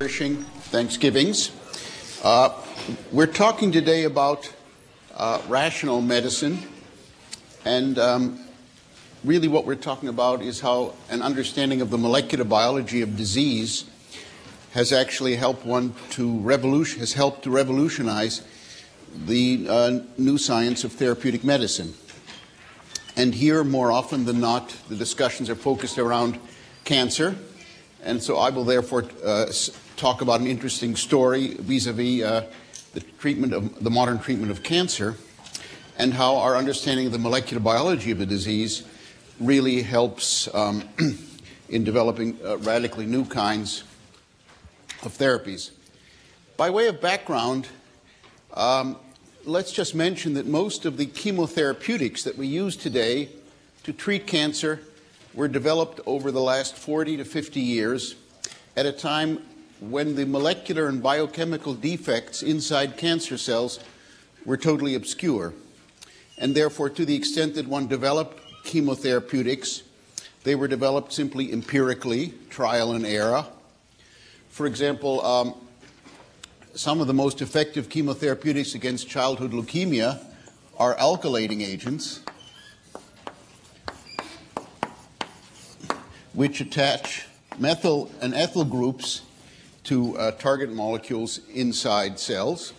Nourishing Thanksgivings. Uh, we're talking today about uh, rational medicine, and um, really what we're talking about is how an understanding of the molecular biology of disease has actually helped one to revolution has helped to revolutionize the uh, new science of therapeutic medicine. And here, more often than not, the discussions are focused around cancer. And so I will therefore uh, talk about an interesting story vis-a-vis uh, the treatment of the modern treatment of cancer and how our understanding of the molecular biology of the disease really helps um, in developing uh, radically new kinds of therapies. By way of background, um, let's just mention that most of the chemotherapeutics that we use today to treat cancer were developed over the last 40 to 50 years at a time when the molecular and biochemical defects inside cancer cells were totally obscure. And therefore, to the extent that one developed chemotherapeutics, they were developed simply empirically, trial and error. For example, um, some of the most effective chemotherapeutics against childhood leukemia are alkylating agents, which attach methyl and ethyl groups to uh, target molecules inside cells.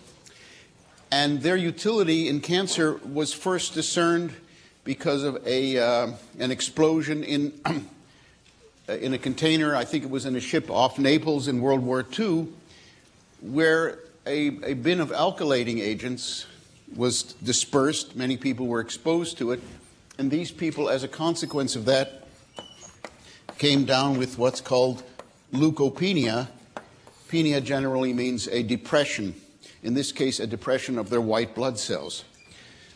And their utility in cancer was first discerned because of a, uh, an explosion in, in a container, I think it was in a ship off Naples in World War II, where a, a bin of alkylating agents was dispersed. Many people were exposed to it. And these people, as a consequence of that, came down with what's called leukopenia, Penia generally means a depression, in this case, a depression of their white blood cells.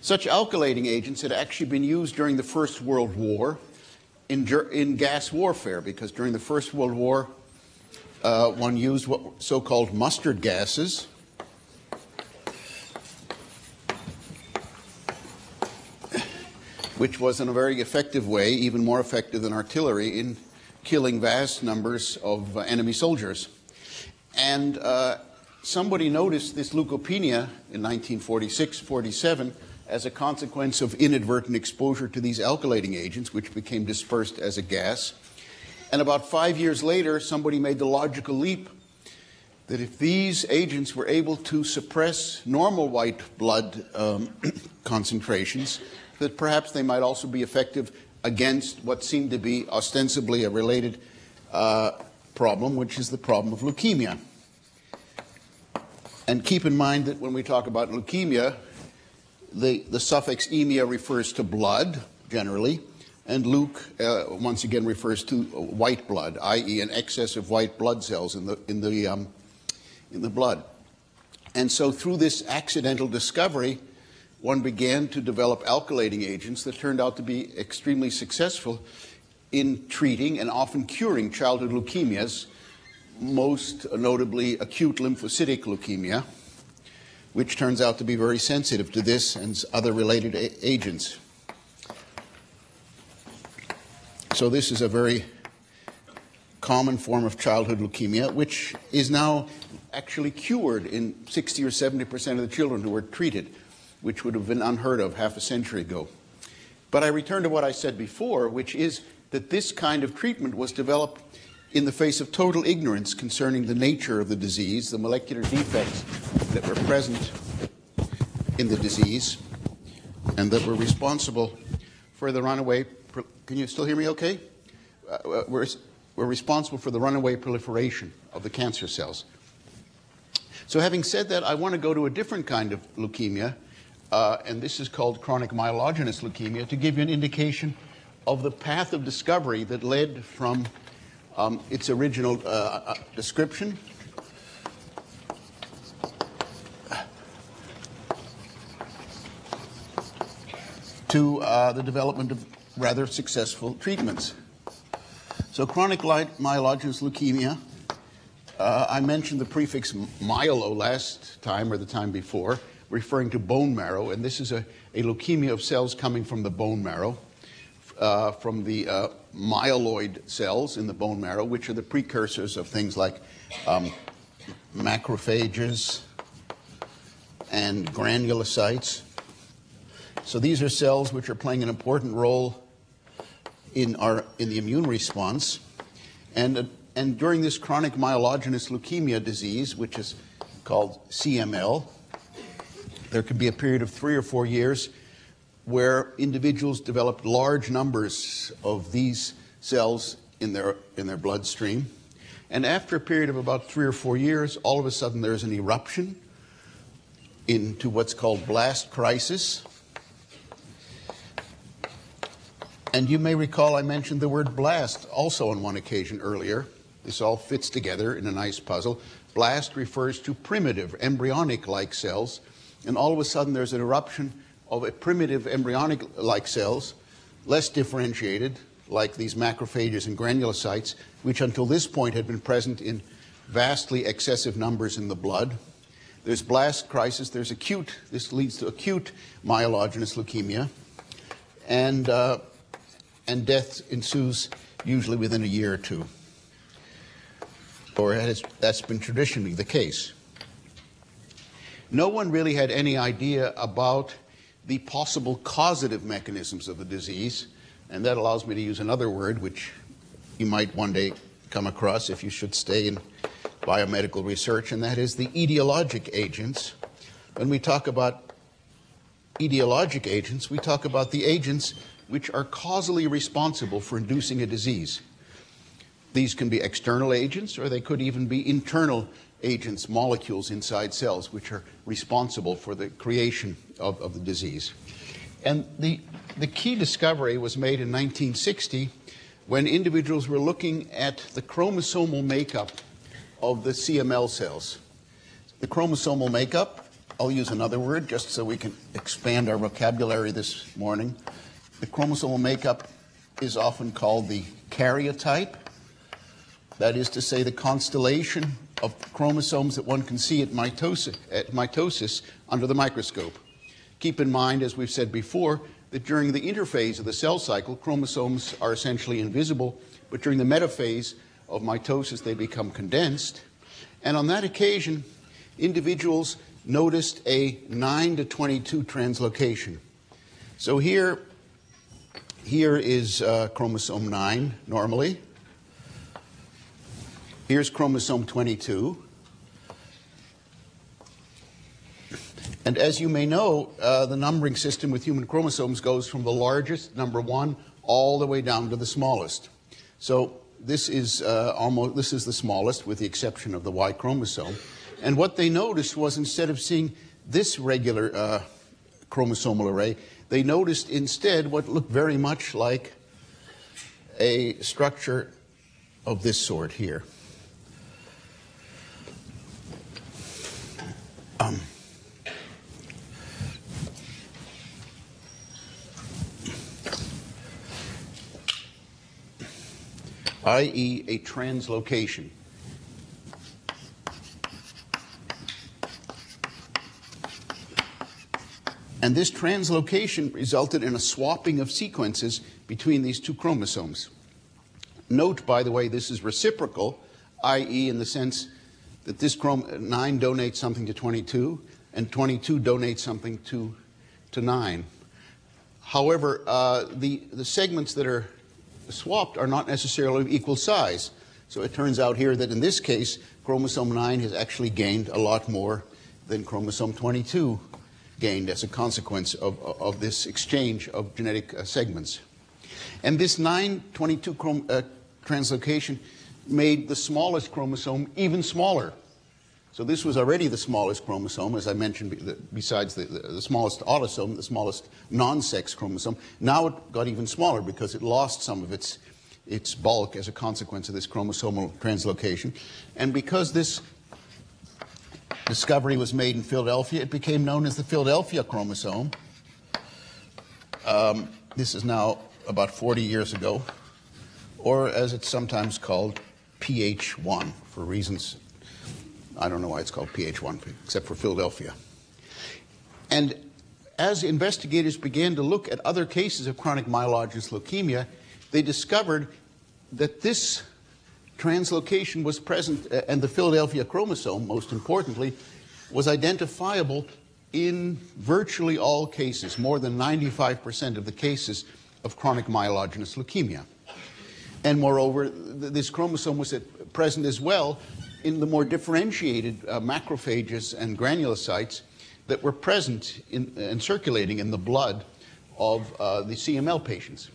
Such alkylating agents had actually been used during the First World War in, in gas warfare, because during the First World War, uh, one used what so called mustard gases. Which was in a very effective way, even more effective than artillery, in killing vast numbers of uh, enemy soldiers. And uh, somebody noticed this leukopenia in 1946 47 as a consequence of inadvertent exposure to these alkylating agents, which became dispersed as a gas. And about five years later, somebody made the logical leap that if these agents were able to suppress normal white blood um, concentrations, that perhaps they might also be effective against what seemed to be ostensibly a related uh, problem, which is the problem of leukemia. And keep in mind that when we talk about leukemia, the, the suffix emia refers to blood, generally, and leuc, uh, once again, refers to white blood, i.e., an excess of white blood cells in the, in, the, um, in the blood. And so, through this accidental discovery, one began to develop alkylating agents that turned out to be extremely successful in treating and often curing childhood leukemias, most notably acute lymphocytic leukemia, which turns out to be very sensitive to this and other related agents. So, this is a very common form of childhood leukemia, which is now actually cured in 60 or 70 percent of the children who were treated, which would have been unheard of half a century ago. But I return to what I said before, which is that this kind of treatment was developed in the face of total ignorance concerning the nature of the disease, the molecular defects that were present in the disease, and that were responsible for the runaway. Can you still hear me okay? Uh, we're, we're responsible for the runaway proliferation of the cancer cells. So, having said that, I want to go to a different kind of leukemia, uh, and this is called chronic myelogenous leukemia, to give you an indication of the path of discovery that led from um, its original uh, uh, description. To uh, the development of rather successful treatments. So, chronic myelogenous leukemia, uh, I mentioned the prefix myelo last time or the time before, referring to bone marrow, and this is a, a leukemia of cells coming from the bone marrow uh, from the uh, myeloid cells in the bone marrow, which are the precursors of things like um, macrophages, and granulocytes. So these are cells which are playing an important role in, our, in the immune response. And, and during this chronic myelogenous leukemia disease, which is called CML, there could be a period of three or four years where individuals developed large numbers of these cells in their, in their bloodstream. And after a period of about three or four years, all of a sudden there's an eruption into what's called blast crisis. And you may recall I mentioned the word blast also on one occasion earlier. This all fits together in a nice puzzle. Blast refers to primitive, embryonic like cells, and all of a sudden there's an eruption of a primitive embryonic like cells, less differentiated, like these macrophages and granulocytes, which until this point had been present in vastly excessive numbers in the blood. There's blast crisis, there's acute, this leads to acute myelogenous leukemia, and, uh, and death ensues usually within a year or two. Or has, that's been traditionally the case. No one really had any idea about the possible causative mechanisms of the disease and that allows me to use another word, which you might one day come across if you should stay in biomedical research, and that is the etiologic agents. When we talk about etiologic agents, we talk about the agents which are causally responsible for inducing a disease. These can be external agents, or they could even be internal agents, molecules inside cells, which are responsible for the creation of, of the disease. And the, the key discovery was made in 1960 when individuals were looking at the chromosomal makeup of the CML cells. The chromosomal makeup, I'll use another word just so we can expand our vocabulary this morning. The chromosomal makeup is often called the karyotype. That is to say, the constellation of chromosomes that one can see at mitosis, at mitosis under the microscope. Keep in mind, as we've said before, that during the interphase of the cell cycle, chromosomes are essentially invisible, but during the metaphase of mitosis, they become condensed. And on that occasion, individuals noticed a 9 to 22 translocation. So here, here is uh, chromosome 9 normally. Here's chromosome 22. And as you may know, uh, the numbering system with human chromosomes goes from the largest, number one, all the way down to the smallest. So this is uh, almost this is the smallest, with the exception of the Y chromosome. And what they noticed was instead of seeing this regular uh, chromosomal array, they noticed instead what looked very much like a structure of this sort here. i.e., a translocation. And this translocation resulted in a swapping of sequences between these two chromosomes. Note, by the way, this is reciprocal, i.e., in the sense that this chrom- 9 donates something to 22, and 22 donates something to, to 9. However, uh, the, the segments that are swapped are not necessarily equal size. So it turns out here that in this case, chromosome 9 has actually gained a lot more than chromosome 22 gained as a consequence of, of this exchange of genetic uh, segments. And this 922 chrom- uh, translocation made the smallest chromosome even smaller. So this was already the smallest chromosome, as I mentioned, besides the, the, the smallest autosome, the smallest non-sex chromosome. Now it got even smaller because it lost some of its, its bulk as a consequence of this chromosomal translocation. And because this discovery was made in Philadelphia, it became known as the Philadelphia chromosome. Um, this is now about 40 years ago, or as it's sometimes called, PH1, for reasons I don't know why it's called PH1, except for Philadelphia. And as investigators began to look at other cases of chronic myelogenous leukemia, they discovered that this translocation was present, uh, and the Philadelphia chromosome, most importantly, was identifiable in virtually all cases, more than 95% of the cases of chronic myelogenous leukemia. And moreover, th- this chromosome was present as well in the more differentiated uh, macrophages and granulocytes that were present in, and circulating in the blood of uh, the CML patients.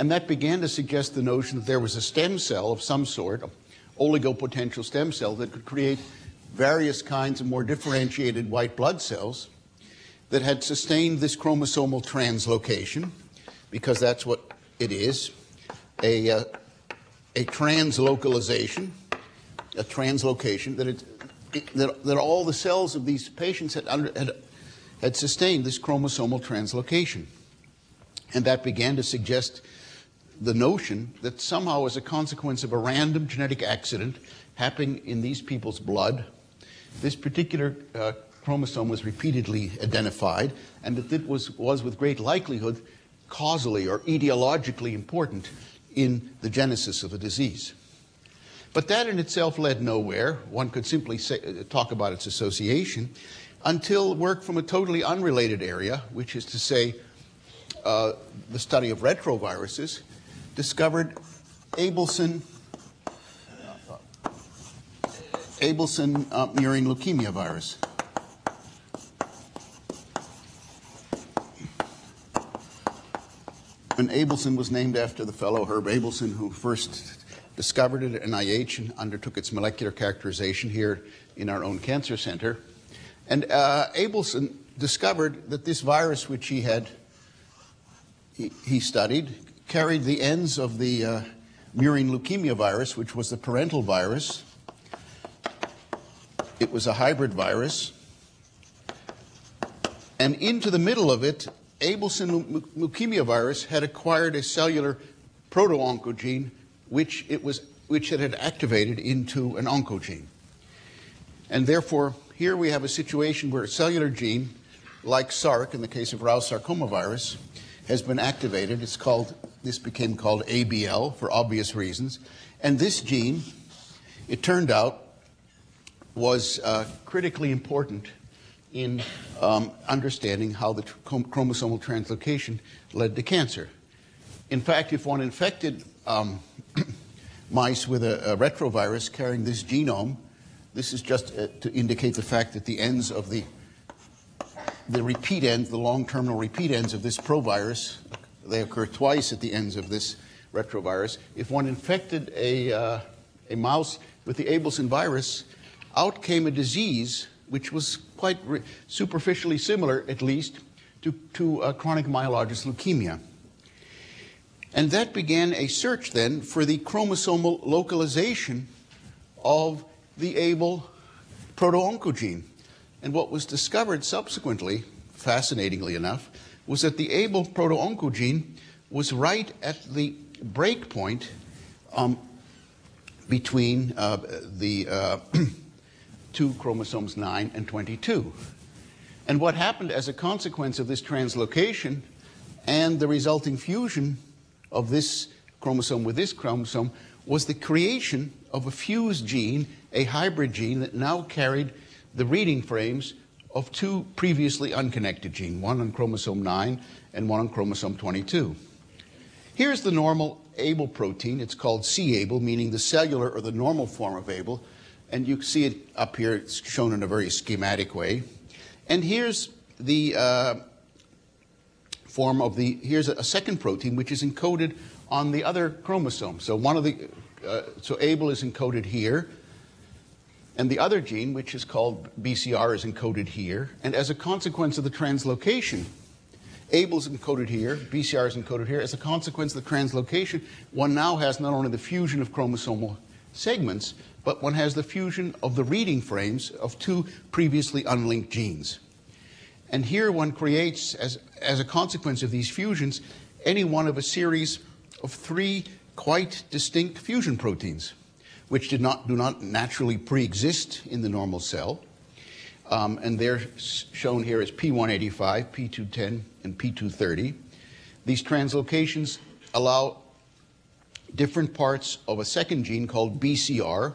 And that began to suggest the notion that there was a stem cell of some sort, oligopotential stem cell, that could create various kinds of more differentiated white blood cells that had sustained this chromosomal translocation, because that's what it is a, uh, a translocalization, a translocation, that, it, that, that all the cells of these patients had, under, had, had sustained this chromosomal translocation. And that began to suggest the notion that somehow, as a consequence of a random genetic accident happening in these people's blood, this particular uh, chromosome was repeatedly identified, and that it was, was with great likelihood causally or etiologically important in the genesis of the disease. But that in itself led nowhere. One could simply say, uh, talk about its association until work from a totally unrelated area, which is to say, uh, the study of retroviruses, discovered Abelson Abelson uh, murine leukemia virus. And Abelson was named after the fellow Herb Abelson who first discovered it at NIH and undertook its molecular characterization here in our own cancer center. And uh, Abelson discovered that this virus, which he had he, he studied, carried the ends of the uh, murine leukemia virus, which was the parental virus. It was a hybrid virus. And into the middle of it, Abelson leukemia virus had acquired a cellular proto-oncogene, which it was which it had activated into an oncogene. And therefore, here we have a situation where a cellular gene, like Src in the case of Rous sarcoma virus, has been activated. It's called this became called ABL for obvious reasons. And this gene, it turned out, was uh, critically important in um, understanding how the tr- chromosomal translocation led to cancer. In fact, if one infected um, mice with a, a, retrovirus carrying this genome, this is just uh, to indicate the fact that the ends of the the repeat ends, the long terminal repeat ends of this provirus they occur twice at the ends of this retrovirus. If one infected a, uh, a mouse with the Abelson virus, out came a disease which was quite re- superficially similar, at least, to, to uh, chronic myelogenous leukemia. And that began a search then for the chromosomal localization of the ABL proto-oncogene. And what was discovered subsequently, fascinatingly enough, was that the ABL proto-oncogene was right at the break point um, between uh, the uh, two chromosomes 9 and 22. And what happened as a consequence of this translocation and the resulting fusion of this chromosome with this chromosome was the creation of a fused gene, a hybrid gene that now carried the reading frames of two previously unconnected genes, one on chromosome 9 and one on chromosome 22. Here's the normal ABL protein. It's called c-ABL, meaning the cellular or the normal form of ABL. And you see it up here, it's shown in a very schematic way. And here's the uh, form of the, here's a, second protein which is encoded on the other chromosome. So one of the, uh, so ABL is encoded here. And the other gene, which is called BCR, is encoded here. And as a consequence of the translocation, ABL is encoded here, BCR is encoded here. As a consequence of the translocation, one now has not only the fusion of chromosomal segments, but one has the fusion of the reading frames of two previously unlinked genes. And here one creates, as, as a consequence of these fusions, any one of a series of three quite distinct fusion proteins which did not, do not naturally pre-exist in the normal cell. Um, and they're shown here as P185, P210, and P230. These translocations allow different parts of a second gene called BCR.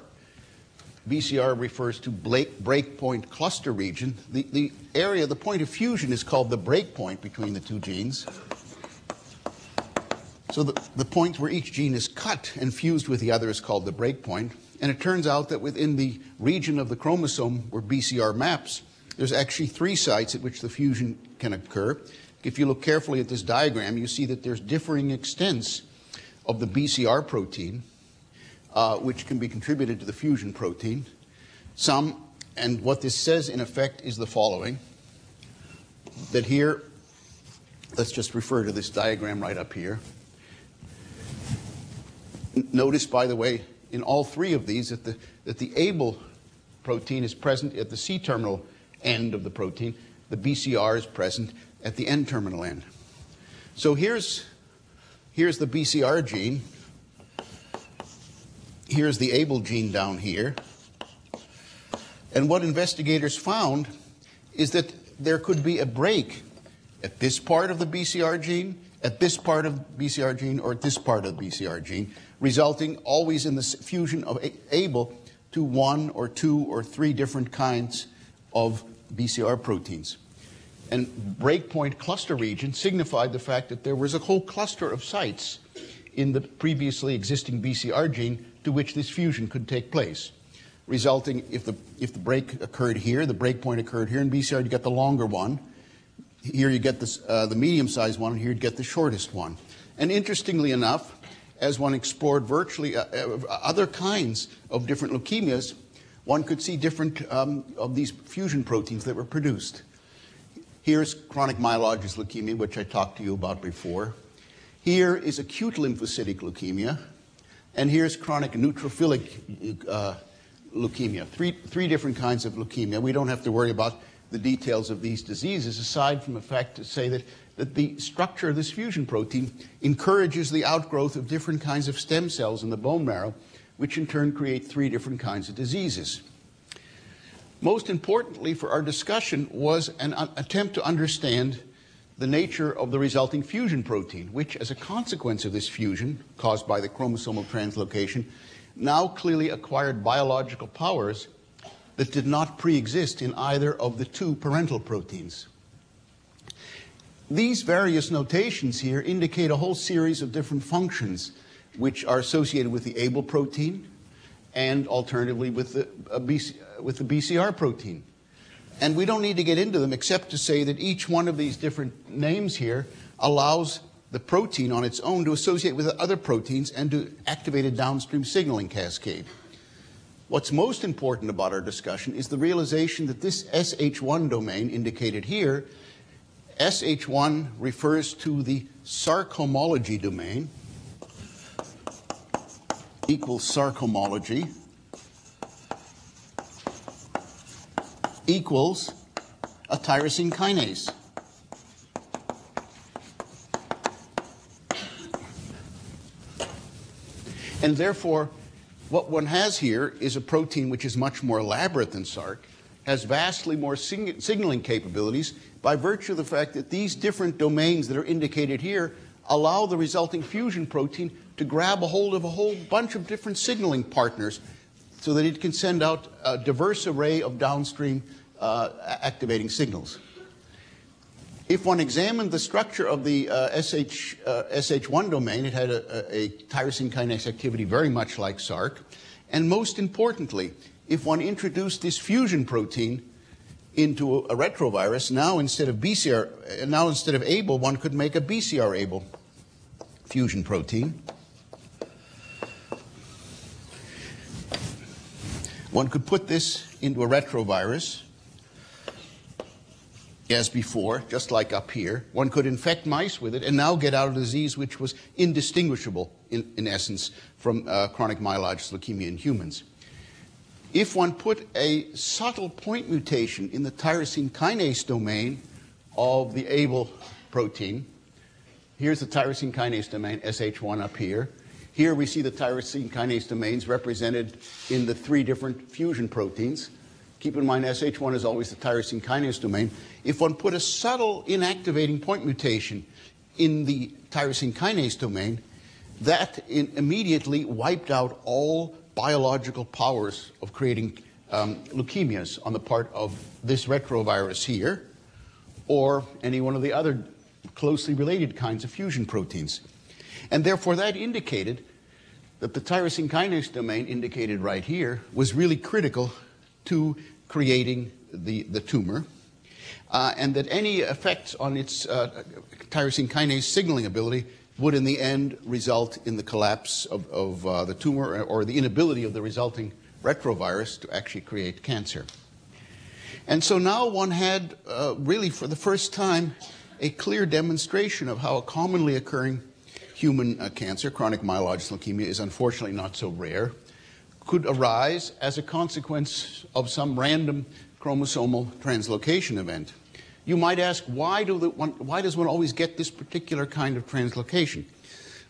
BCR refers to breakpoint cluster region. The, the area, the point of fusion is called the breakpoint between the two genes. So the, the point where each gene is cut and fused with the other is called the breakpoint. And it turns out that within the region of the chromosome where BCR maps, there's actually three sites at which the fusion can occur. If you look carefully at this diagram, you see that there's differing extents of the BCR protein, uh, which can be contributed to the fusion protein. Some, and what this says in effect is the following that here, let's just refer to this diagram right up here. Notice, by the way, in all three of these that the, that the ABL protein is present at the C terminal end of the protein. The BCR is present at the N terminal end. So here's, here's the BCR gene. Here's the ABL gene down here. And what investigators found is that there could be a break at this part of the BCR gene, at this part of the BCR gene, or at this part of the BCR gene resulting always in the fusion of ABL to one or two or three different kinds of BCR proteins. And breakpoint cluster region signified the fact that there was a whole cluster of sites in the previously existing BCR gene to which this fusion could take place. Resulting, if the, if the break occurred here, the breakpoint occurred here in BCR, you get the longer one. Here you get this, uh, the medium sized one, and here you get the shortest one. And interestingly enough, as one explored virtually uh, uh, other kinds of different leukemias, one could see different um, of these fusion proteins that were produced. Here's chronic myelogenous leukemia, which I talked to you about before. Here is acute lymphocytic leukemia. And here's chronic neutrophilic uh, leukemia. Three, three different kinds of leukemia. We don't have to worry about the details of these diseases, aside from the fact to say that that the structure of this fusion protein encourages the outgrowth of different kinds of stem cells in the bone marrow, which in turn create three different kinds of diseases. Most importantly for our discussion was an attempt to understand the nature of the resulting fusion protein, which, as a consequence of this fusion caused by the chromosomal translocation, now clearly acquired biological powers that did not pre exist in either of the two parental proteins. These various notations here indicate a whole series of different functions which are associated with the ABL protein and alternatively with the, uh, BC, uh, with the BCR protein. And we don't need to get into them except to say that each one of these different names here allows the protein on its own to associate with other proteins and to activate a downstream signaling cascade. What's most important about our discussion is the realization that this SH1 domain indicated here SH1 refers to the Src homology domain, equals Src homology, equals a tyrosine kinase. And therefore, what one has here is a protein which is much more elaborate than Src, has vastly more signaling capabilities, by virtue of the fact that these different domains that are indicated here allow the resulting fusion protein to grab a hold of a whole bunch of different signaling partners so that it can send out a diverse array of downstream uh, activating signals. If one examined the structure of the uh, SH, uh, SH1 domain, it had a, a, tyrosine kinase activity very much like Src. And most importantly, if one introduced this fusion protein, into a retrovirus, now instead of BCR, now instead of ABL, one could make a BCR ABL fusion protein. One could put this into a retrovirus as before, just like up here. One could infect mice with it and now get out a disease which was indistinguishable, in, in essence, from uh, chronic myelogenous leukemia in humans if one put a subtle point mutation in the tyrosine kinase domain of the ABL protein, here's the tyrosine kinase domain, SH1 up here. Here we see the tyrosine kinase domains represented in the three different fusion proteins. Keep in mind, SH1 is always the tyrosine kinase domain. If one put a subtle inactivating point mutation in the tyrosine kinase domain, that immediately wiped out all biological powers of creating um, leukemias on the part of this retrovirus here, or any one of the other closely related kinds of fusion proteins. And therefore, that indicated that the tyrosine kinase domain indicated right here was really critical to creating the, the tumor, uh, and that any effects on its uh, tyrosine kinase signaling ability would in the end result in the collapse of, of uh, the tumor or the inability of the resulting retrovirus to actually create cancer. And so now one had uh, really for the first time a clear demonstration of how a commonly occurring human uh, cancer, chronic myelogenous leukemia, is unfortunately not so rare, could arise as a consequence of some random chromosomal translocation event. You might ask, why, do the, why does one always get this particular kind of translocation?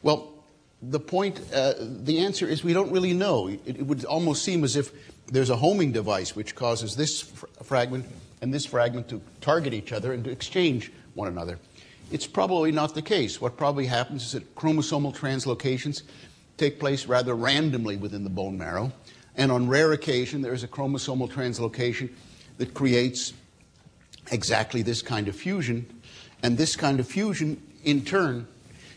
Well, the point, uh, the answer is we don't really know. It, it, would almost seem as if there's a homing device which causes this fr fragment and this fragment to target each other and to exchange one another. It's probably not the case. What probably happens is that chromosomal translocations take place rather randomly within the bone marrow, and on rare occasion there is a chromosomal translocation that creates exactly this kind of fusion, and this kind of fusion, in turn,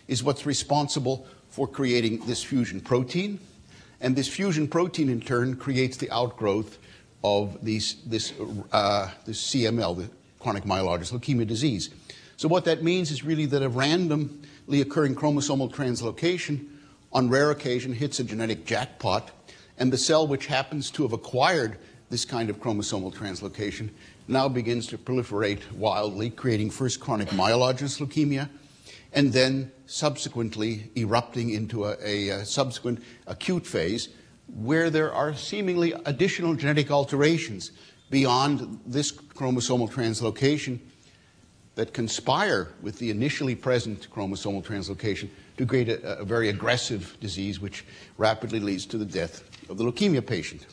is what's responsible for creating this fusion protein, and this fusion protein, in turn, creates the outgrowth of these, this, uh, this CML, the chronic myelogenous leukemia disease. So what that means is really that a randomly occurring chromosomal translocation on rare occasion hits a genetic jackpot, and the cell which happens to have acquired this kind of chromosomal translocation now begins to proliferate wildly, creating first chronic myelogenous leukemia, and then subsequently erupting into a, a, a, subsequent acute phase where there are seemingly additional genetic alterations beyond this chromosomal translocation that conspire with the initially present chromosomal translocation to create a, a, very aggressive disease which rapidly leads to the death of the leukemia patient.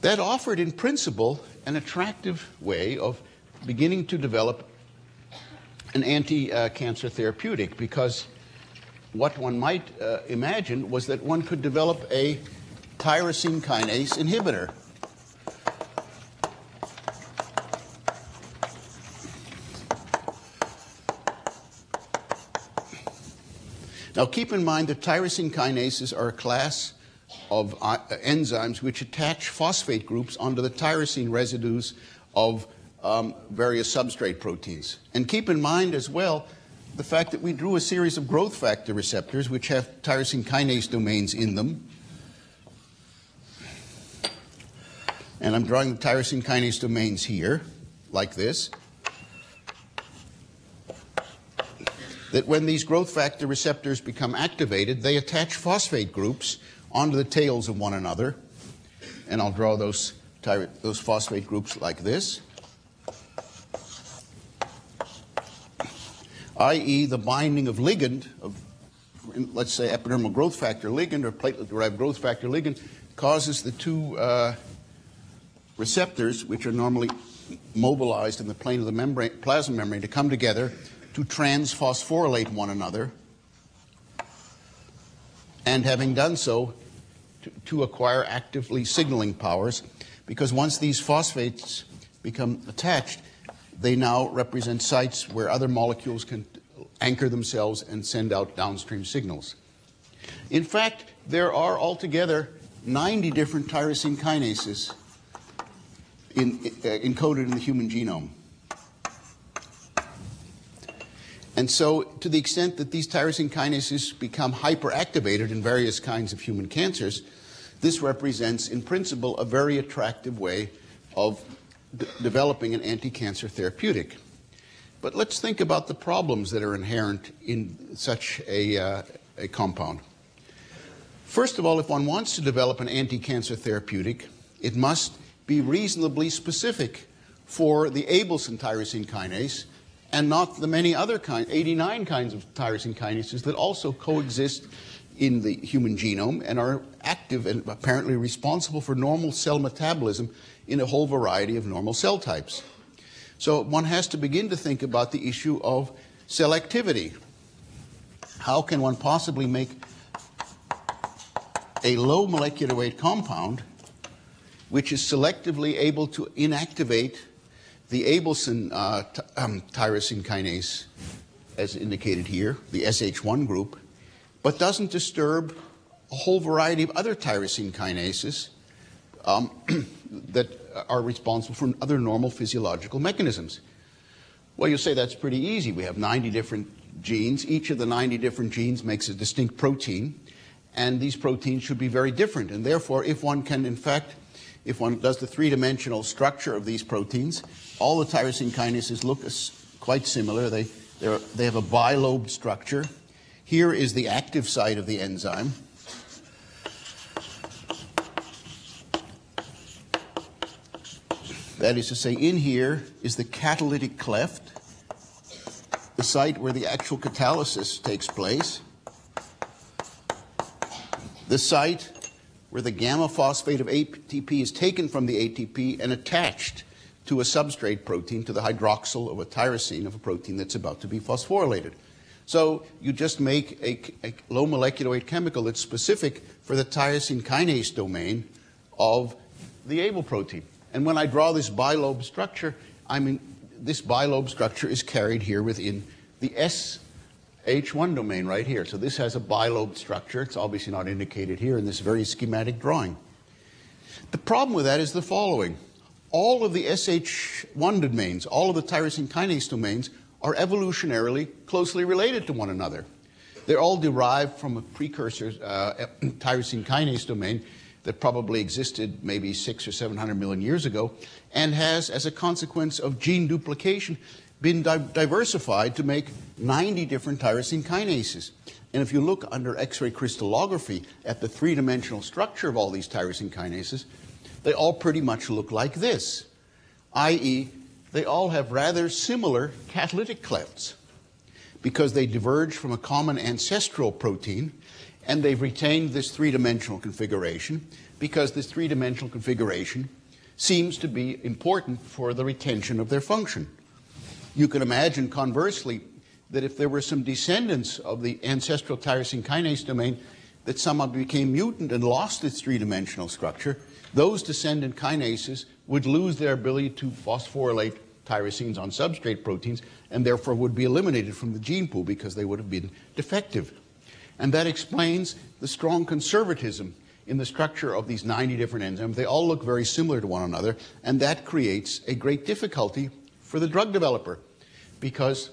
That offered, in principle, an attractive way of beginning to develop an anti cancer therapeutic because what one might uh, imagine was that one could develop a tyrosine kinase inhibitor Now, keep in mind that tyrosine kinases are a class of uh, enzymes which attach phosphate groups onto the tyrosine residues of um, various substrate proteins. And keep in mind as well the fact that we drew a series of growth factor receptors which have tyrosine kinase domains in them. And I'm drawing the tyrosine kinase domains here, like this. That when these growth factor receptors become activated, they attach phosphate groups onto the tails of one another. And I'll draw those, those phosphate groups like this. i.e., the binding of ligand, of, let's say, epidermal growth factor ligand or platelet derived growth factor ligand, causes the two uh, receptors, which are normally mobilized in the plane of the membrane, plasma membrane, to come together to transphosphorylate one another, and having done so, to, to, acquire actively signaling powers, because once these phosphates become attached, they now represent sites where other molecules can anchor themselves and send out downstream signals. In fact, there are altogether 90 different tyrosine kinases in, uh, encoded in the human genome. And so, to the extent that these tyrosine kinases become hyperactivated in various kinds of human cancers, this represents, in principle, a very attractive way of developing an anti cancer therapeutic. But let's think about the problems that are inherent in such a, uh, a compound. First of all, if one wants to develop an anti cancer therapeutic, it must be reasonably specific for the Abelson tyrosine kinase and not the many other kinds, 89 kinds of tyrosine kinases that also coexist in the human genome and are active and apparently responsible for normal cell metabolism in a whole variety of normal cell types. So one has to begin to think about the issue of selectivity. how can one possibly make a low molecular weight compound which is selectively able to inactivate the Abelson uh, um, tyrosine kinase, as indicated here, the SH1 group, but doesn't disturb a whole variety of other tyrosine kinases um, that are responsible for other normal physiological mechanisms. Well, you say that's pretty easy. We have 90 different genes. Each of the 90 different genes makes a distinct protein, and these proteins should be very different. And therefore, if one can, in fact, if one does the three dimensional structure of these proteins, all the tyrosine kinases look quite similar. They, they have a bilobed structure. Here is the active site of the enzyme. That is to say, in here is the catalytic cleft, the site where the actual catalysis takes place, the site where the gamma phosphate of ATP is taken from the ATP and attached to a substrate protein, to the hydroxyl of a tyrosine of a protein that's about to be phosphorylated. So you just make a, a, low molecular weight chemical that's specific for the tyrosine kinase domain of the ABL protein. And when I draw this bilobe structure, I mean, this bilobe structure is carried here within the SH1 domain right here. So this has a bilobed structure. It's obviously not indicated here in this very schematic drawing. The problem with that is the following. All of the SH1 domains, all of the tyrosine kinase domains, are evolutionarily closely related to one another. They're all derived from a precursor uh, tyrosine kinase domain that probably existed maybe six or seven hundred million years ago, and has, as a consequence of gene duplication, been di- diversified to make 90 different tyrosine kinases. And if you look under X ray crystallography at the three dimensional structure of all these tyrosine kinases, they all pretty much look like this, i.e., they all have rather similar catalytic clefts because they diverge from a common ancestral protein and they've retained this three dimensional configuration because this three dimensional configuration seems to be important for the retention of their function. You can imagine, conversely, that if there were some descendants of the ancestral tyrosine kinase domain that somehow became mutant and lost its three dimensional structure, those descendant kinases would lose their ability to phosphorylate tyrosines on substrate proteins and therefore would be eliminated from the gene pool because they would have been defective. And that explains the strong conservatism in the structure of these 90 different enzymes. They all look very similar to one another, and that creates a great difficulty for the drug developer because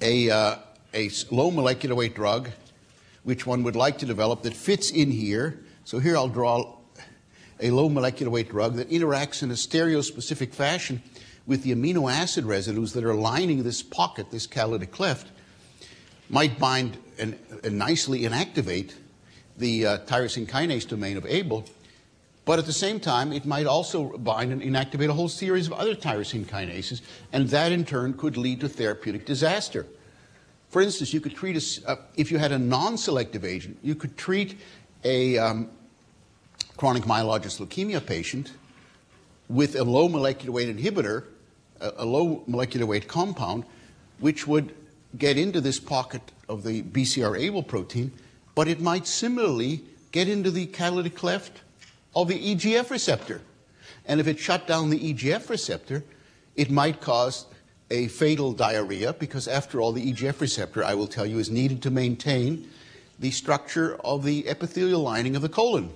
a, uh, a low molecular weight drug, which one would like to develop that fits in here, so here I'll draw a low molecular weight drug that interacts in a stereospecific fashion with the amino acid residues that are lining this pocket, this catalytic cleft, might bind and, and nicely inactivate the uh, tyrosine kinase domain of ABL, but at the same time, it might also bind and inactivate a whole series of other tyrosine kinases, and that in turn could lead to therapeutic disaster. For instance, you could treat a, uh, if you had a non-selective agent, you could treat a um, chronic myelogenous leukemia patient with a low molecular weight inhibitor, a, a low molecular weight compound, which would get into this pocket of the BCR-ABL protein, but it might similarly get into the catalytic cleft of the EGF receptor. And if it shut down the EGF receptor, it might cause a fatal diarrhea because, after all, the EGF receptor, I will tell you, is needed to maintain the structure of the epithelial lining of the colon.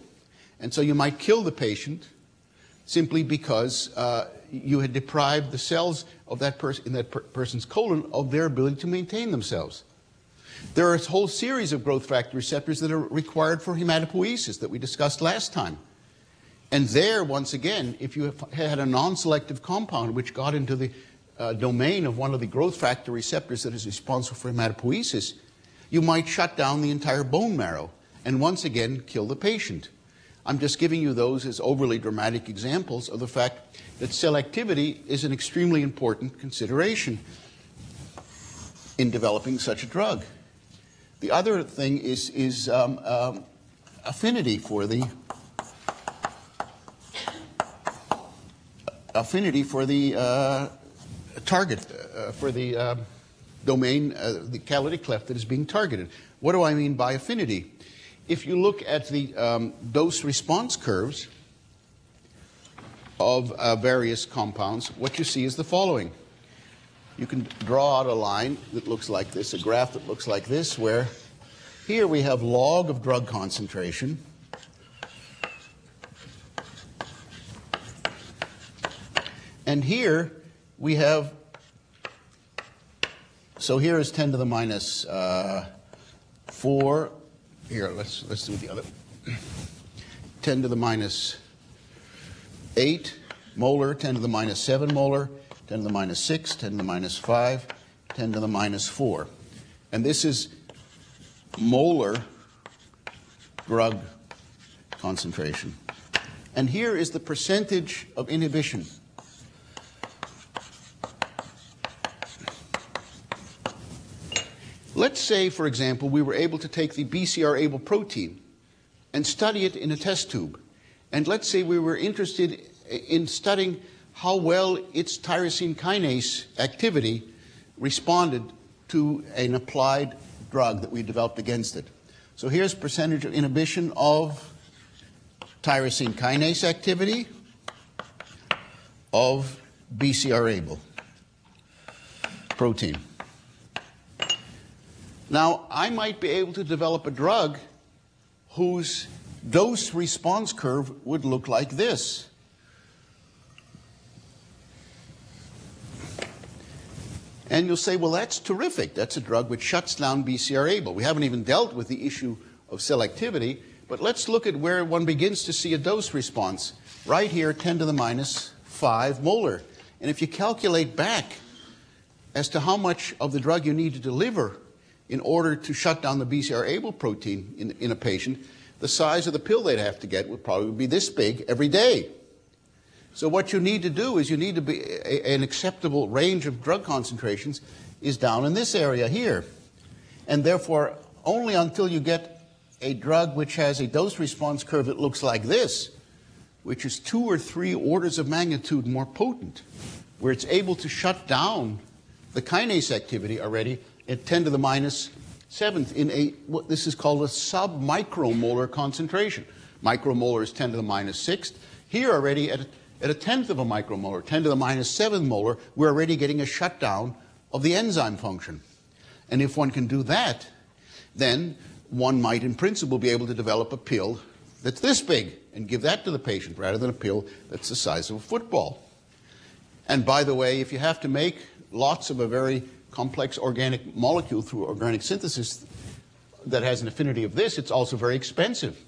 And so you might kill the patient simply because uh, you had deprived the cells of that in that per- person's colon of their ability to maintain themselves. There are a whole series of growth factor receptors that are required for hematopoiesis that we discussed last time. And there, once again, if you had a non selective compound which got into the uh, domain of one of the growth factor receptors that is responsible for hematopoiesis, you might shut down the entire bone marrow and once again kill the patient. I'm just giving you those as overly dramatic examples of the fact that selectivity is an extremely important consideration in developing such a drug. The other thing is, is um, um, affinity for the affinity for the uh, target uh, for the uh, domain, the catalytic cleft that is being targeted. What do I mean by affinity? If you look at the um, dose response curves of uh, various compounds, what you see is the following. You can draw out a line that looks like this, a graph that looks like this, where here we have log of drug concentration. And here we have, so here is 10 to the minus, uh, 4. Here, let's, let's do the other. 10 to the minus 8 molar, 10 to the minus 7 molar, 10 to the minus 6, 10 to the minus 5, 10 to the minus 4. And this is molar drug concentration. And here is the percentage of inhibition. Let's say, for example, we were able to take the BCR-ABL protein and study it in a test tube. And let's say we were interested in studying how well its tyrosine kinase activity responded to an applied drug that we developed against it. So here's percentage of inhibition of tyrosine kinase activity of BCR-ABL protein. Now, I might be able to develop a drug whose dose response curve would look like this. And you'll say, well, that's terrific. That's a drug which shuts down BCR-ABL. We haven't even dealt with the issue of selectivity, but let's look at where one begins to see a dose response. Right here, 10 to the minus 5 molar. And if you calculate back as to how much of the drug you need to deliver in order to shut down the BCR-ABL protein in, in a patient, the size of the pill they'd have to get would probably be this big every day. So what you need to do is you need to be a, an acceptable range of drug concentrations is down in this area here. And therefore, only until you get a drug which has a dose response curve that looks like this, which is two or three orders of magnitude more potent, where it's able to shut down the kinase activity already at 10 to the minus seventh in a what this is called a submicromolar concentration. Micromolar is 10 to the minus sixth. Here already at at a tenth of a micromolar, 10 to the minus seventh molar, we're already getting a shutdown of the enzyme function. And if one can do that, then one might, in principle, be able to develop a pill that's this big and give that to the patient rather than a pill that's the size of a football. And by the way, if you have to make lots of a very complex organic molecule through organic synthesis that has an affinity of this, it's also very expensive.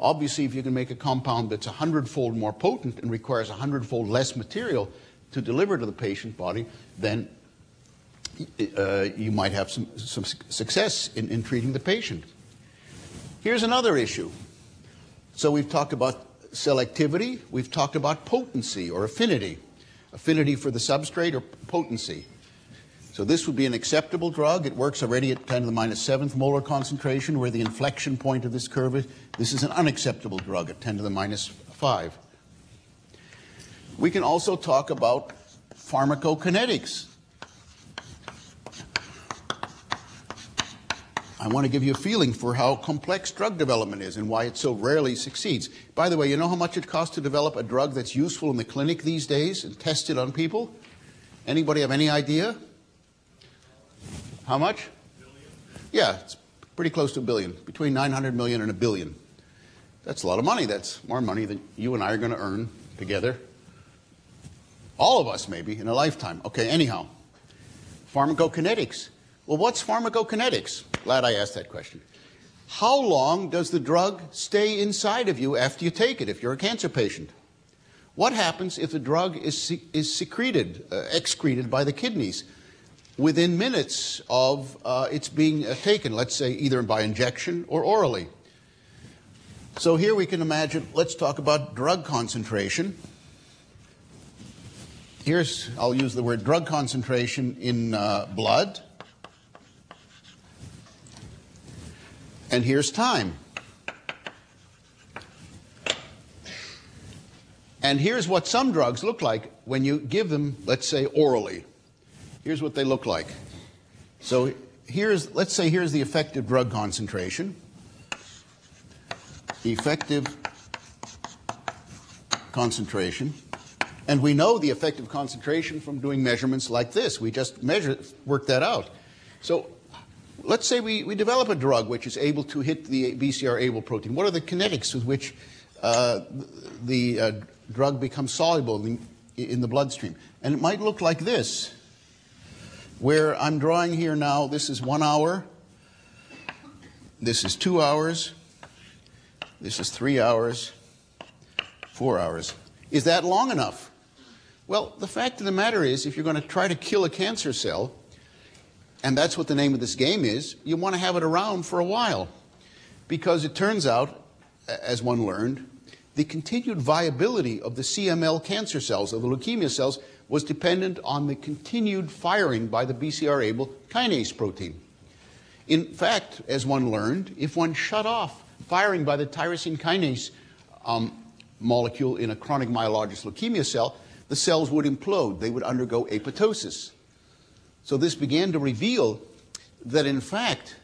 Obviously, if you can make a compound that's a hundredfold more potent and requires a hundredfold less material to deliver to the patient body, then uh, you might have some, some success in, in treating the patient. Here's another issue. So we've talked about selectivity, we've talked about potency or affinity. Affinity for the substrate or potency. So this would be an acceptable drug. It works already at 10 to the minus seventh molar concentration, where the inflection point of this curve is. This is an unacceptable drug at 10 to the minus 5. We can also talk about pharmacokinetics. I want to give you a feeling for how complex drug development is and why it so rarely succeeds. By the way, you know how much it costs to develop a drug that's useful in the clinic these days and tested on people? Anybody have any idea? How much? Yeah, it's pretty close to a billion, between 900 million and a billion. That's a lot of money. That's more money than you and I are going to earn together. All of us, maybe, in a lifetime. Okay, anyhow. Pharmacokinetics. Well, what's pharmacokinetics? Glad I asked that question. How long does the drug stay inside of you after you take it if you're a cancer patient? What happens if the drug is, is secreted, uh, excreted by the kidneys? Within minutes of uh, its being uh, taken, let's say either by injection or orally. So here we can imagine, let's talk about drug concentration. Here's, I'll use the word drug concentration in uh, blood. And here's time. And here's what some drugs look like when you give them, let's say, orally. Here's what they look like. So here's, let's say here's the effective drug concentration. Effective concentration. And we know the effective concentration from doing measurements like this. We just measure, work that out. So let's say we, we develop a drug which is able to hit the BCR-ABL protein. What are the kinetics with which uh, the uh, drug becomes soluble in, in the bloodstream? And it might look like this, where I'm drawing here now, this is one hour, this is two hours, this is three hours, four hours. Is that long enough? Well, the fact of the matter is, if you're going to try to kill a cancer cell, and that's what the name of this game is, you want to have it around for a while. Because it turns out, as one learned, the continued viability of the CML cancer cells, of the leukemia cells, was dependent on the continued firing by the BCR-ABL kinase protein. In fact, as one learned, if one shut off firing by the tyrosine kinase um, molecule in a chronic myelogenous leukemia cell, the cells would implode. They would undergo apoptosis. So this began to reveal that, in fact,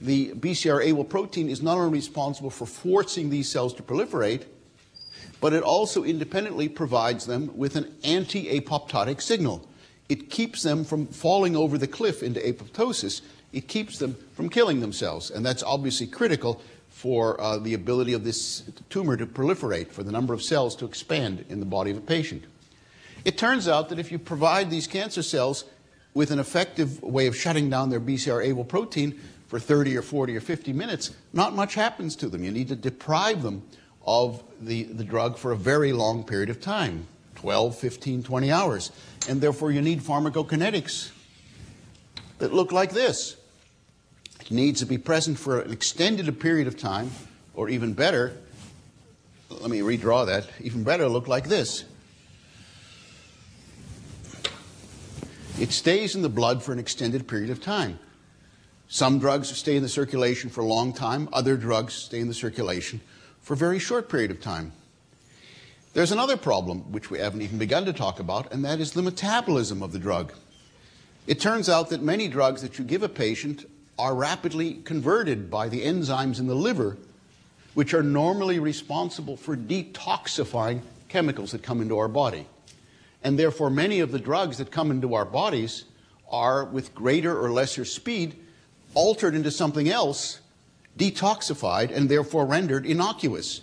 the BCR-ABL protein is not only responsible for forcing these cells to proliferate, but it also independently provides them with an anti-apoptotic signal. It keeps them from falling over the cliff into apoptosis. It keeps them from killing themselves, and that's obviously critical for uh, the ability of this tumor to proliferate, for the number of cells to expand in the body of a patient. It turns out that if you provide these cancer cells with an effective way of shutting down their BCR-ABL protein for 30 or 40 or 50 minutes, not much happens to them. You need to deprive them of the, the drug for a very long period of time 12, 15, 20 hours. And therefore, you need pharmacokinetics that look like this. It needs to be present for an extended period of time, or even better, let me redraw that, even better, look like this. It stays in the blood for an extended period of time. Some drugs stay in the circulation for a long time, other drugs stay in the circulation for a very short period of time. There's another problem, which we haven't even begun to talk about, and that is the metabolism of the drug. It turns out that many drugs that you give a patient are rapidly converted by the enzymes in the liver, which are normally responsible for detoxifying chemicals that come into our body. And therefore, many of the drugs that come into our bodies are, with greater or lesser speed, altered into something else, detoxified, and therefore rendered innocuous.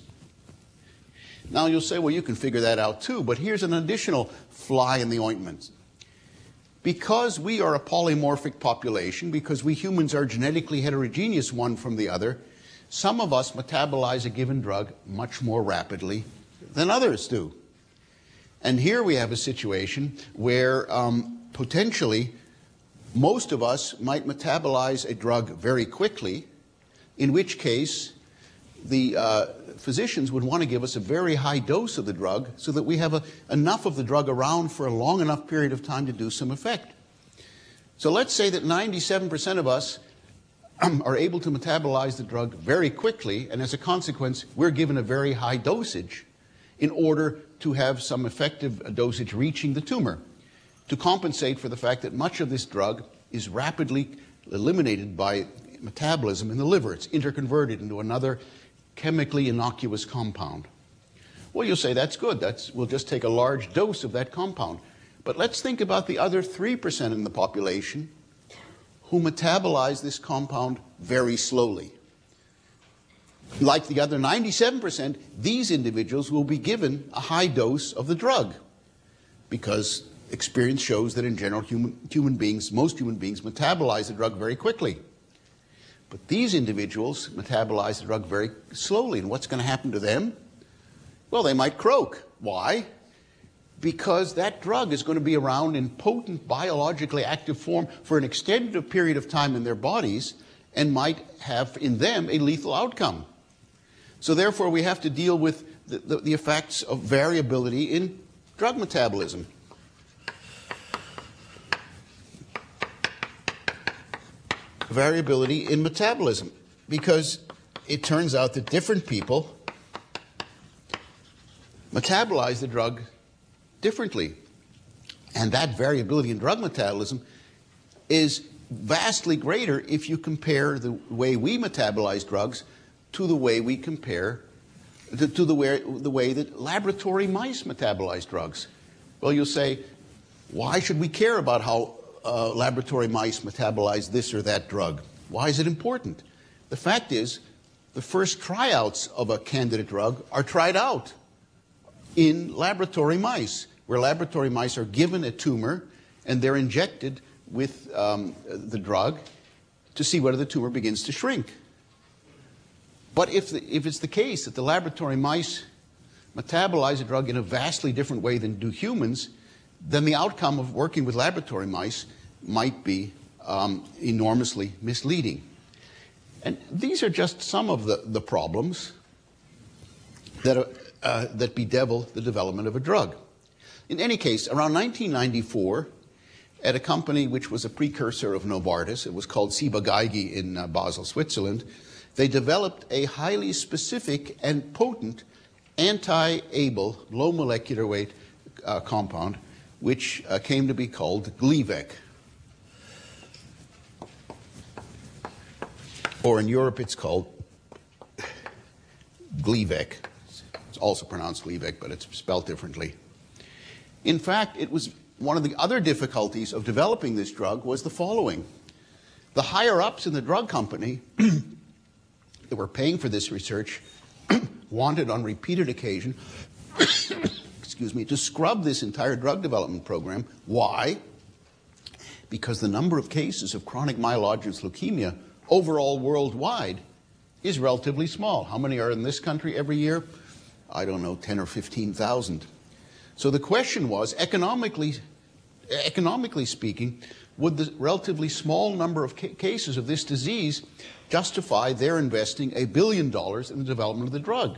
Now you'll say, well, you can figure that out too, but here's an additional fly in the ointment. Because we are a polymorphic population, because we humans are genetically heterogeneous one from the other, some of us metabolize a given drug much more rapidly than others do. And here we have a situation where um, potentially most of us might metabolize a drug very quickly, in which case the uh, physicians would want to give us a very high dose of the drug so that we have a, enough of the drug around for a long enough period of time to do some effect. So let's say that 97% of us are able to metabolize the drug very quickly, and as a consequence, we're given a very high dosage in order to have some effective dosage reaching the tumor to compensate for the fact that much of this drug is rapidly eliminated by metabolism in the liver. It's interconverted into another chemically innocuous compound. Well, you'll say that's good. That's, we'll just take a large dose of that compound. But let's think about the other 3% in the population who metabolize this compound very slowly. Like the other 97%, these individuals will be given a high dose of the drug because experience shows that in general human, human beings, most human beings metabolize the drug very quickly. But these individuals metabolize the drug very slowly. And what's going to happen to them? Well, they might croak. Why? Because that drug is going to be around in potent biologically active form for an extended period of time in their bodies and might have in them a lethal outcome. So therefore, we have to deal with the, the, the effects of variability in drug metabolism. Variability in metabolism. Because it turns out that different people metabolize the drug differently. And that variability in drug metabolism is vastly greater if you compare the way we metabolize drugs to the way we compare to, to the, way, the way that laboratory mice metabolize drugs. Well, you'll say, why should we care about how uh, laboratory mice metabolize this or that drug? Why is it important? The fact is, the first tryouts of a candidate drug are tried out in laboratory mice, where laboratory mice are given a tumor and they're injected with um, the drug to see whether the tumor begins to shrink. But if, the, if it's the case that the laboratory mice metabolize a drug in a vastly different way than do humans, then the outcome of working with laboratory mice might be um, enormously misleading. And these are just some of the, the problems that, are, uh, that bedevil the development of a drug. In any case, around 1994, at a company which was a precursor of Novartis, it was called Ciba-Geigy in uh, Basel, Switzerland, they developed a highly specific and potent anti-Abl, low molecular weight uh, compound, which uh, came to be called Gleevec. Or in Europe, it's called Glivec. It's also pronounced Gleevec, but it's spelled differently. In fact, it was one of the other difficulties of developing this drug was the following. The higher ups in the drug company that were paying for this research wanted on repeated occasion, excuse me, to scrub this entire drug development program. Why? Because the number of cases of chronic myelogenous leukemia overall worldwide is relatively small. How many are in this country every year? I don't know, 10 or 15,000. So the question was, economically, economically speaking, would the relatively small number of ca cases of this disease justify their investing a billion dollars in the development of the drug?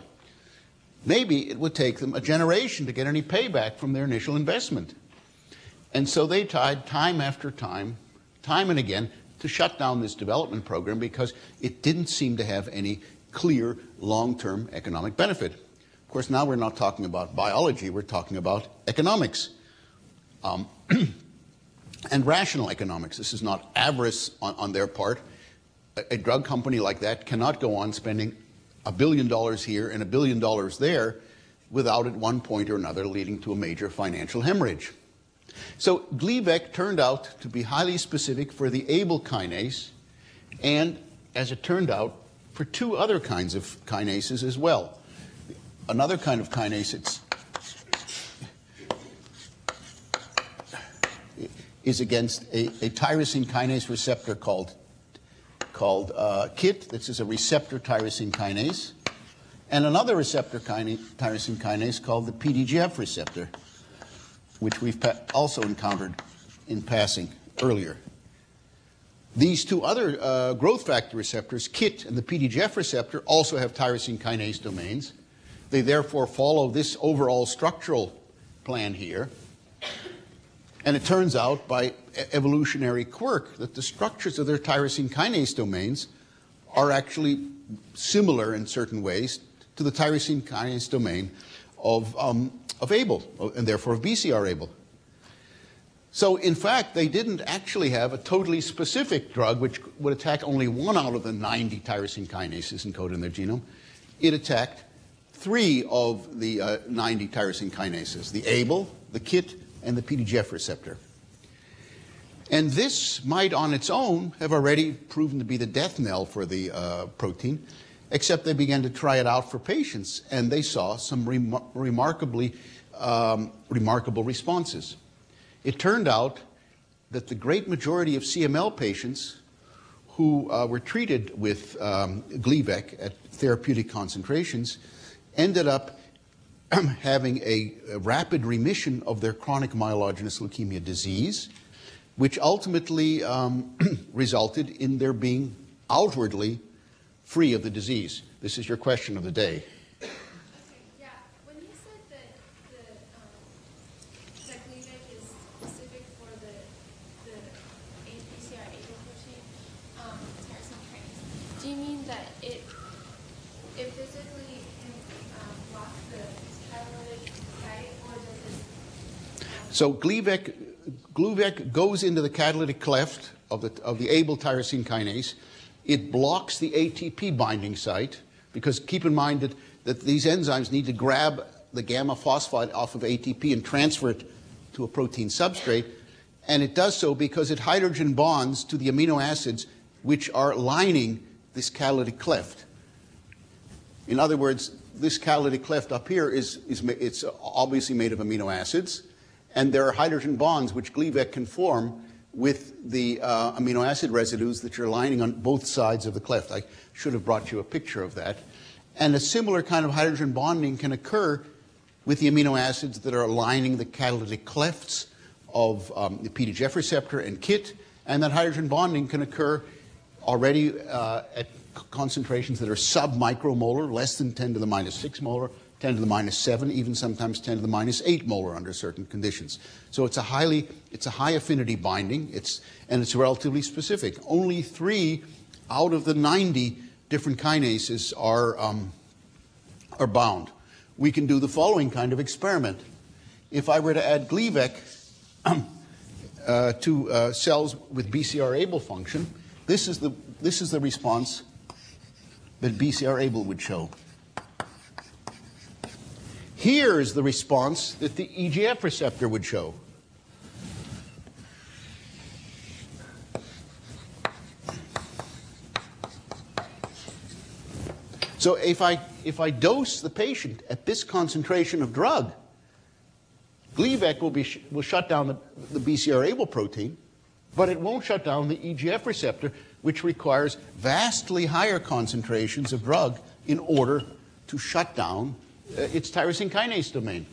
Maybe it would take them a generation to get any payback from their initial investment. And so they tried time after time, time and again, to shut down this development program because it didn't seem to have any clear long-term economic benefit. Of course, now we're not talking about biology, we're talking about economics. Um, and rational economics. This is not avarice on, on their part. A, a, drug company like that cannot go on spending a billion dollars here and a billion dollars there without at one point or another leading to a major financial hemorrhage. So Gleevec turned out to be highly specific for the Abl kinase and, as it turned out, for two other kinds of kinases as well. Another kind of kinase it's is against a, a tyrosine kinase receptor called, called uh, KIT. This is a receptor tyrosine kinase. And another receptor tyrosine kinase called the PDGF receptor, which we've also encountered in passing earlier. These two other uh, growth factor receptors, KIT and the PDGF receptor, also have tyrosine kinase domains. They therefore follow this overall structural plan here. And it turns out by evolutionary quirk that the structures of their tyrosine kinase domains are actually similar in certain ways to the tyrosine kinase domain of, um, of Abl, and therefore of BCR-ABL. So, in fact, they didn't actually have a totally specific drug which would attack only one out of the 90 tyrosine kinases encoded in their genome. It attacked three of the uh, 90 tyrosine kinases the Abl, the KIT, and the PDGF receptor. And this might on its own have already proven to be the death knell for the uh, protein, except they began to try it out for patients and they saw some rem remarkably um, remarkable responses. It turned out that the great majority of CML patients who uh, were treated with um, Gleevec at therapeutic concentrations ended up having a, a, rapid remission of their chronic myelogenous leukemia disease, which ultimately um, resulted in their being outwardly free of the disease. This is your question of the day. So Gleevec, goes into the catalytic cleft of the, of the Abl tyrosine kinase. It blocks the ATP binding site because keep in mind that, that these enzymes need to grab the gamma phosphide off of ATP and transfer it to a protein substrate. And it does so because it hydrogen bonds to the amino acids which are lining this catalytic cleft. In other words, this catalytic cleft up here is, is it's obviously made of amino acids, and there are hydrogen bonds which Gleevec can form with the uh, amino acid residues that you're lining on both sides of the cleft. I should have brought you a picture of that. And a similar kind of hydrogen bonding can occur with the amino acids that are lining the catalytic clefts of um, the PDGF receptor and KIT, and that hydrogen bonding can occur already uh, at concentrations that are sub-micromolar, less than 10 to the minus 6 molar, 10 to the minus 7, even sometimes 10 to the minus 8 molar under certain conditions. So it's a highly, it's a high affinity binding, it's, and it's relatively specific. Only three out of the 90 different kinases are, um, are bound. We can do the following kind of experiment. If I were to add Gleevec uh, to uh, cells with BCR-ABL function, this is the, this is the response that BCR-ABL would show. Here is the response that the EGF receptor would show. So if I, if I dose the patient at this concentration of drug, Gleevec will, be, will shut down the, the BCR-ABL protein, but it won't shut down the EGF receptor, which requires vastly higher concentrations of drug in order to shut down its tyrosine kinase domain.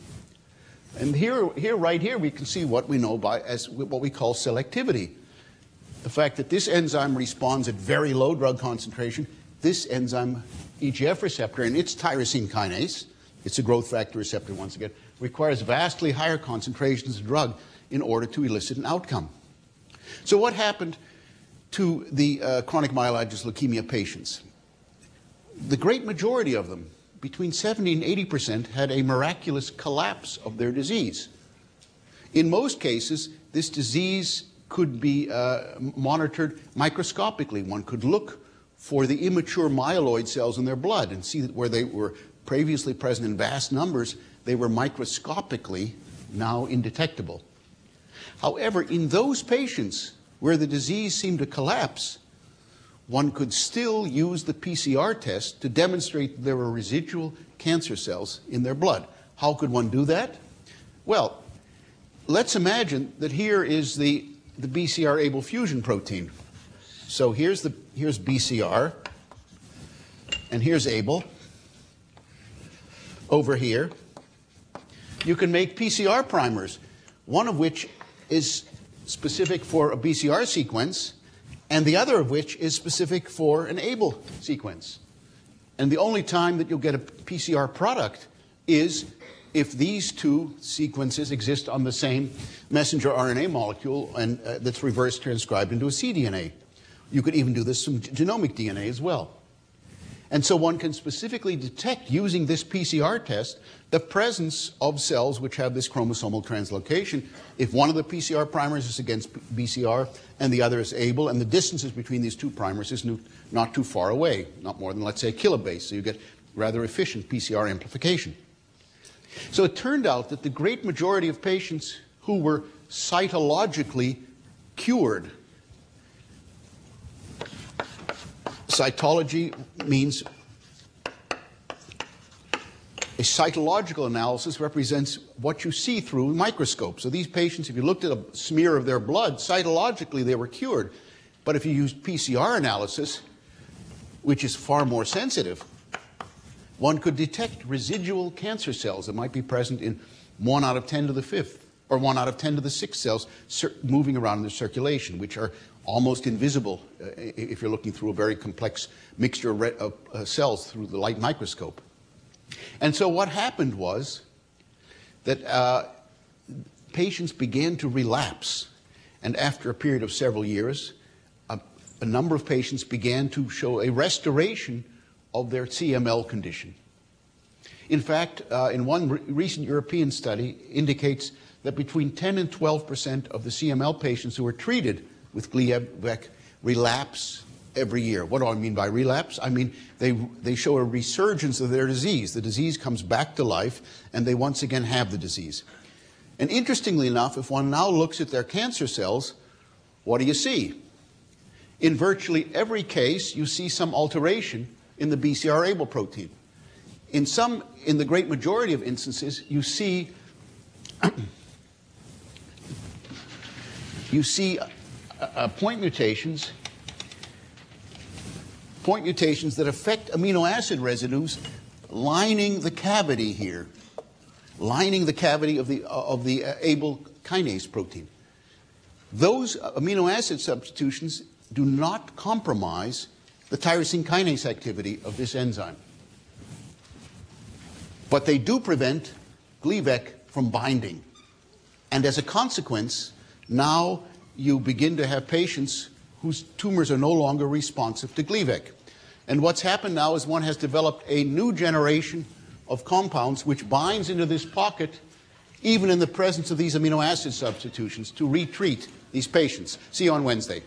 And here, here, right here, we can see what we know by as what we call selectivity. The fact that this enzyme responds at very low drug concentration, this enzyme, EGF receptor, and its tyrosine kinase, it's a growth factor receptor once again, requires vastly higher concentrations of drug in order to elicit an outcome. So, what happened to the uh, chronic myelogenous leukemia patients? The great majority of them between 70 and 80 percent had a miraculous collapse of their disease. In most cases, this disease could be uh, monitored microscopically. One could look for the immature myeloid cells in their blood and see that where they were previously present in vast numbers, they were microscopically now indetectable. However, in those patients where the disease seemed to collapse, one could still use the PCR test to demonstrate there were residual cancer cells in their blood. How could one do that? Well, let's imagine that here is the, the BCR-ABL fusion protein. So here's, the, here's BCR, and here's ABL. Over here, you can make PCR primers, one of which is specific for a BCR sequence, and the other of which is specific for an ABL sequence. And the only time that you'll get a PCR product is if these two sequences exist on the same messenger RNA molecule and uh, that's reverse transcribed into a cDNA. You could even do this from genomic DNA as well. And so one can specifically detect using this PCR test the presence of cells which have this chromosomal translocation. If one of the PCR primers is against BCR and the other is ABL, and the distances between these two primers is not too far away, not more than, let's say, a kilobase, so you get rather efficient PCR amplification. So it turned out that the great majority of patients who were cytologically cured Cytology means a cytological analysis represents what you see through a microscope. So these patients, if you looked at a smear of their blood, cytologically they were cured. But if you used PCR analysis, which is far more sensitive, one could detect residual cancer cells that might be present in 1 out of 10 to the fifth, or 1 out of 10 to the sixth cells moving around in the circulation, which are almost invisible uh, if you're looking through a very complex mixture of uh, cells through the light microscope. And so what happened was that uh, patients began to relapse. And after a period of several years, a, a number of patients began to show a restoration of their CML condition. In fact, uh, in one re recent European study indicates that between 10 and 12 percent of the CML patients who were treated with Gleevec relapse every year. What do I mean by relapse? I mean they, they show a resurgence of their disease. The disease comes back to life, and they once again have the disease. And interestingly enough, if one now looks at their cancer cells, what do you see? In virtually every case, you see some alteration in the BCR-ABL protein. In some, in the great majority of instances, you see you see uh, point mutations, point mutations that affect amino acid residues lining the cavity here, lining the cavity of the, uh, of the uh, ABL kinase protein. Those amino acid substitutions do not compromise the tyrosine kinase activity of this enzyme. But they do prevent Gleevec from binding. And as a consequence, now you begin to have patients whose tumors are no longer responsive to Gleevec. And what's happened now is one has developed a new generation of compounds which binds into this pocket even in the presence of these amino acid substitutions to retreat these patients. See you on Wednesday.